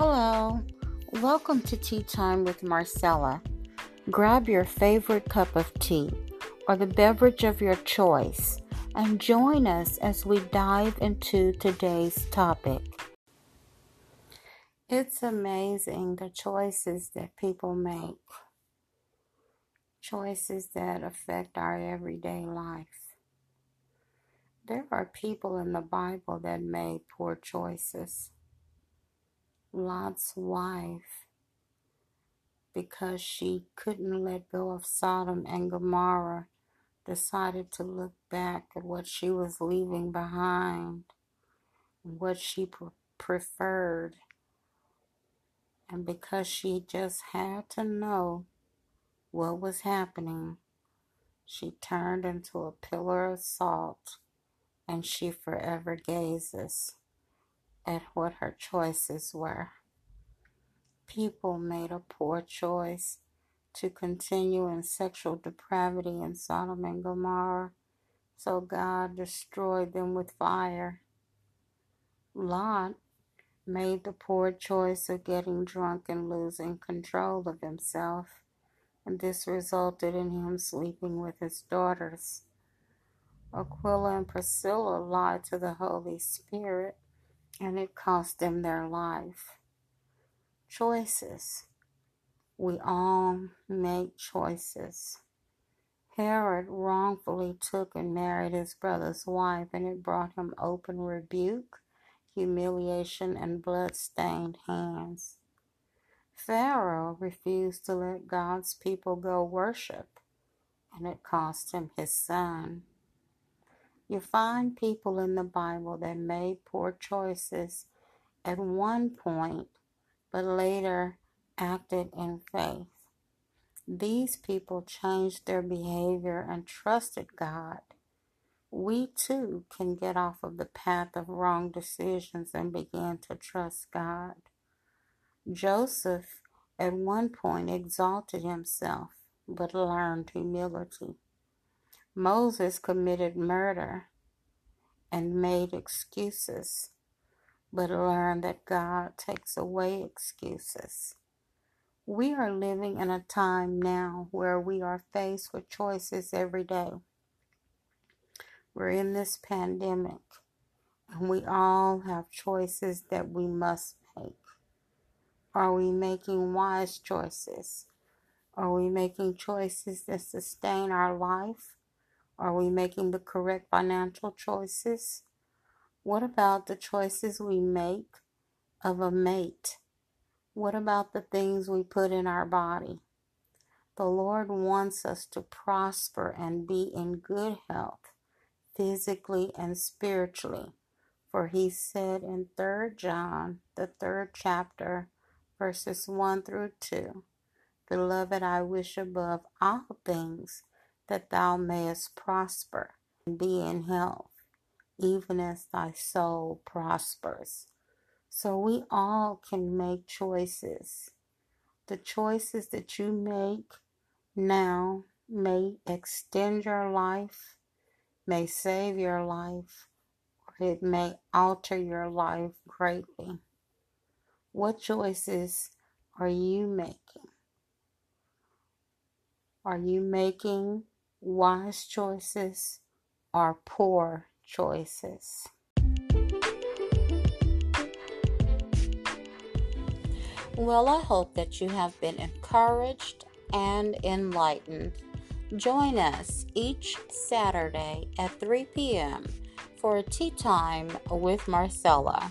Hello, welcome to Tea Time with Marcella. Grab your favorite cup of tea or the beverage of your choice and join us as we dive into today's topic. It's amazing the choices that people make, choices that affect our everyday life. There are people in the Bible that made poor choices. Lot's wife, because she couldn't let go of Sodom and Gomorrah, decided to look back at what she was leaving behind, what she pre- preferred. And because she just had to know what was happening, she turned into a pillar of salt and she forever gazes at what her choices were. People made a poor choice to continue in sexual depravity in Sodom and Gomorrah, so God destroyed them with fire. Lot made the poor choice of getting drunk and losing control of himself, and this resulted in him sleeping with his daughters. Aquila and Priscilla lied to the Holy Spirit, and it cost them their life. Choices. We all make choices. Herod wrongfully took and married his brother's wife, and it brought him open rebuke humiliation, and blood-stained hands. Pharaoh refused to let God's people go worship, and it cost him his son. You find people in the Bible that made poor choices at one point, but later acted in faith. These people changed their behavior and trusted God we too can get off of the path of wrong decisions and begin to trust God. Joseph at one point exalted himself, but learned humility. Moses committed murder and made excuses, but learned that God takes away excuses. We are living in a time now where we are faced with choices every day. We're in this pandemic and we all have choices that we must make. Are we making wise choices? Are we making choices that sustain our life? Are we making the correct financial choices? What about the choices we make of a mate? What about the things we put in our body? The Lord wants us to prosper and be in good health physically and spiritually. For he said in 3 John, the third chapter, verses 1 through 2, Beloved, I wish above all things that thou mayest prosper and be in health, even as thy soul prospers. So we all can make choices. The choices that you make now may extend your life may save your life or it may alter your life greatly. What choices are you making? Are you making wise choices or poor choices? Well, I hope that you have been encouraged and enlightened Join us each Saturday at 3 p.m. for a tea time with Marcella.